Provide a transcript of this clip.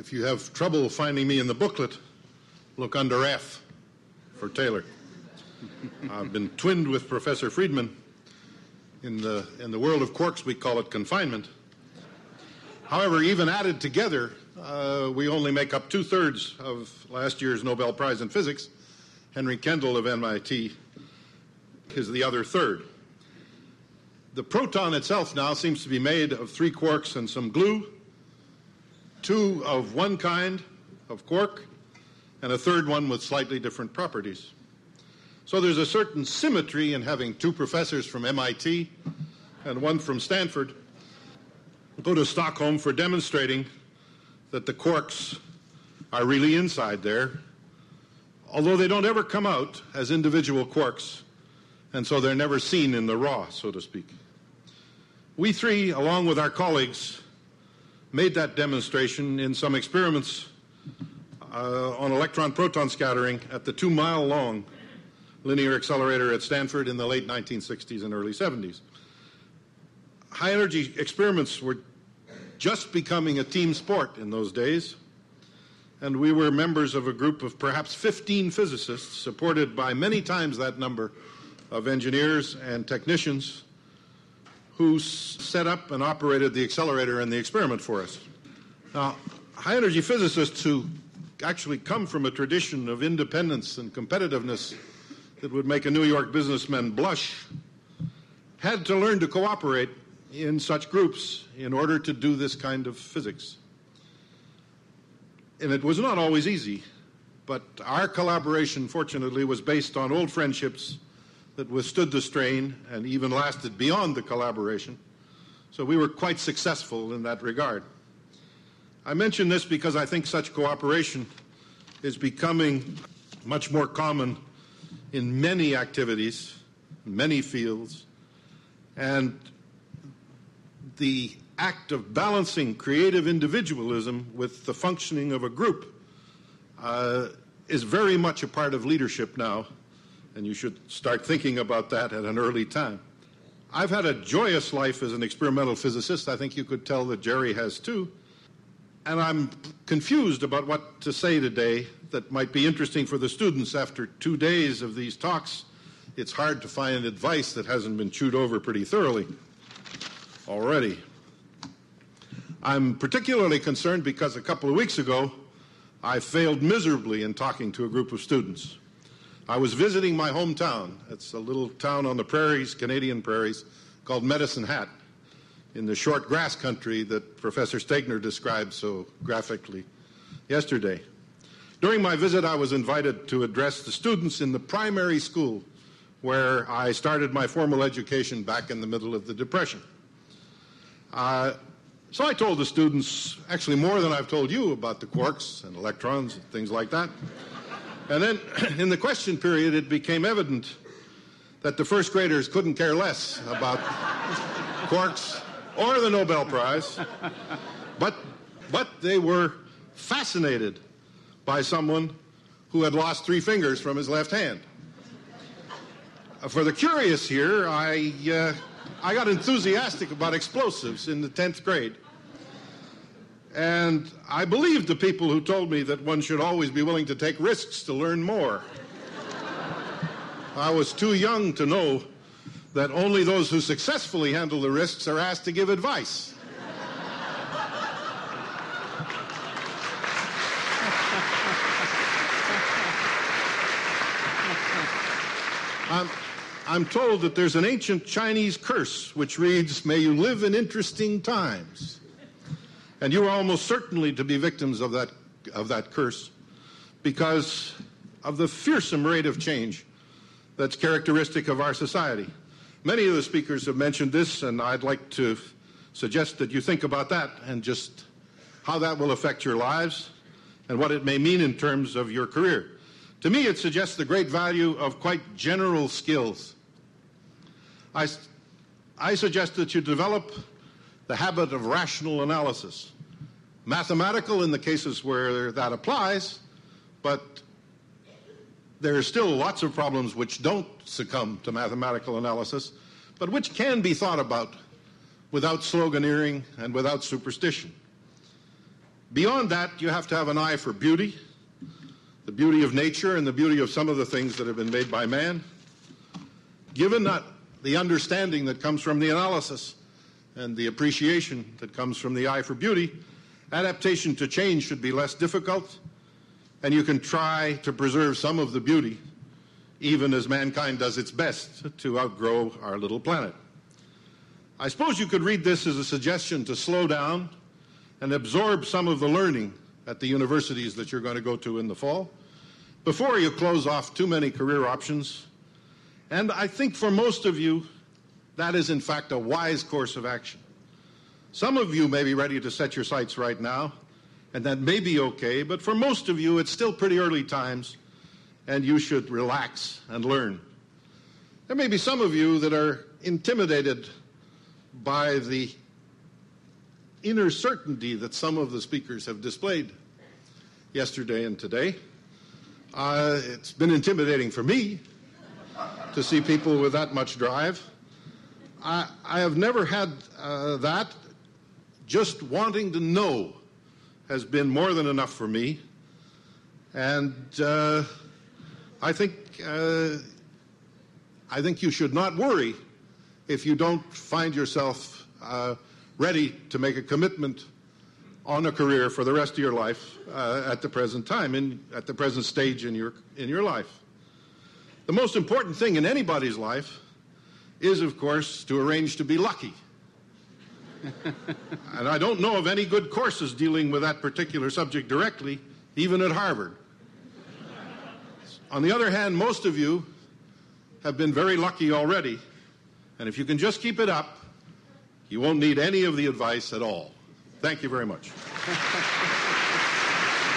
if you have trouble finding me in the booklet, look under F for Taylor. I've been twinned with Professor Friedman. In the, in the world of quarks, we call it confinement. However, even added together, uh, we only make up two thirds of last year's Nobel Prize in Physics. Henry Kendall of MIT is the other third. The proton itself now seems to be made of three quarks and some glue, two of one kind of quark, and a third one with slightly different properties. So there's a certain symmetry in having two professors from MIT and one from Stanford go to Stockholm for demonstrating that the quarks are really inside there, although they don't ever come out as individual quarks, and so they're never seen in the raw, so to speak. We three, along with our colleagues, made that demonstration in some experiments uh, on electron proton scattering at the two mile long linear accelerator at Stanford in the late 1960s and early 70s. High energy experiments were just becoming a team sport in those days, and we were members of a group of perhaps 15 physicists, supported by many times that number of engineers and technicians who set up and operated the accelerator and the experiment for us. Now, high energy physicists who actually come from a tradition of independence and competitiveness that would make a New York businessman blush had to learn to cooperate in such groups in order to do this kind of physics. And it was not always easy, but our collaboration, fortunately, was based on old friendships that withstood the strain and even lasted beyond the collaboration. So we were quite successful in that regard. I mention this because I think such cooperation is becoming much more common in many activities, many fields, and the act of balancing creative individualism with the functioning of a group uh, is very much a part of leadership now, and you should start thinking about that at an early time. I've had a joyous life as an experimental physicist. I think you could tell that Jerry has too. And I'm confused about what to say today that might be interesting for the students after two days of these talks. It's hard to find advice that hasn't been chewed over pretty thoroughly already. I'm particularly concerned because a couple of weeks ago I failed miserably in talking to a group of students. I was visiting my hometown. It's a little town on the prairies, Canadian prairies, called Medicine Hat in the short grass country that Professor Stegner described so graphically yesterday. During my visit, I was invited to address the students in the primary school where I started my formal education back in the middle of the Depression. Uh, so I told the students, actually more than I've told you about the quarks and electrons and things like that. And then in the question period, it became evident that the first graders couldn't care less about quarks or the Nobel Prize, but, but they were fascinated by someone who had lost three fingers from his left hand. Uh, for the curious here, I, uh, I got enthusiastic about explosives in the 10th grade. And I believed the people who told me that one should always be willing to take risks to learn more. I was too young to know that only those who successfully handle the risks are asked to give advice. I'm, I'm told that there's an ancient Chinese curse which reads, May you live in interesting times. And you are almost certainly to be victims of that, of that curse because of the fearsome rate of change that's characteristic of our society. Many of the speakers have mentioned this, and I'd like to suggest that you think about that and just how that will affect your lives and what it may mean in terms of your career. To me, it suggests the great value of quite general skills. I, I suggest that you develop the habit of rational analysis. Mathematical in the cases where that applies, but there are still lots of problems which don't succumb to mathematical analysis, but which can be thought about without sloganeering and without superstition. Beyond that, you have to have an eye for beauty, the beauty of nature and the beauty of some of the things that have been made by man. Given that the understanding that comes from the analysis and the appreciation that comes from the eye for beauty, adaptation to change should be less difficult, and you can try to preserve some of the beauty, even as mankind does its best to outgrow our little planet. I suppose you could read this as a suggestion to slow down and absorb some of the learning at the universities that you're going to go to in the fall before you close off too many career options. And I think for most of you, that is in fact a wise course of action. Some of you may be ready to set your sights right now, and that may be okay, but for most of you, it's still pretty early times, and you should relax and learn. There may be some of you that are intimidated by the inner certainty that some of the speakers have displayed yesterday and today. Uh, it's been intimidating for me to see people with that much drive. I, I have never had uh, that. Just wanting to know has been more than enough for me. And uh, I think uh, I think you should not worry if you don't find yourself uh, ready to make a commitment on a career for the rest of your life uh, at the present time, in, at the present stage in your, in your life. The most important thing in anybody's life is, of course, to arrange to be lucky. and I don't know of any good courses dealing with that particular subject directly, even at Harvard. On the other hand, most of you have been very lucky already, and if you can just keep it up, you won't need any of the advice at all. Thank you very much.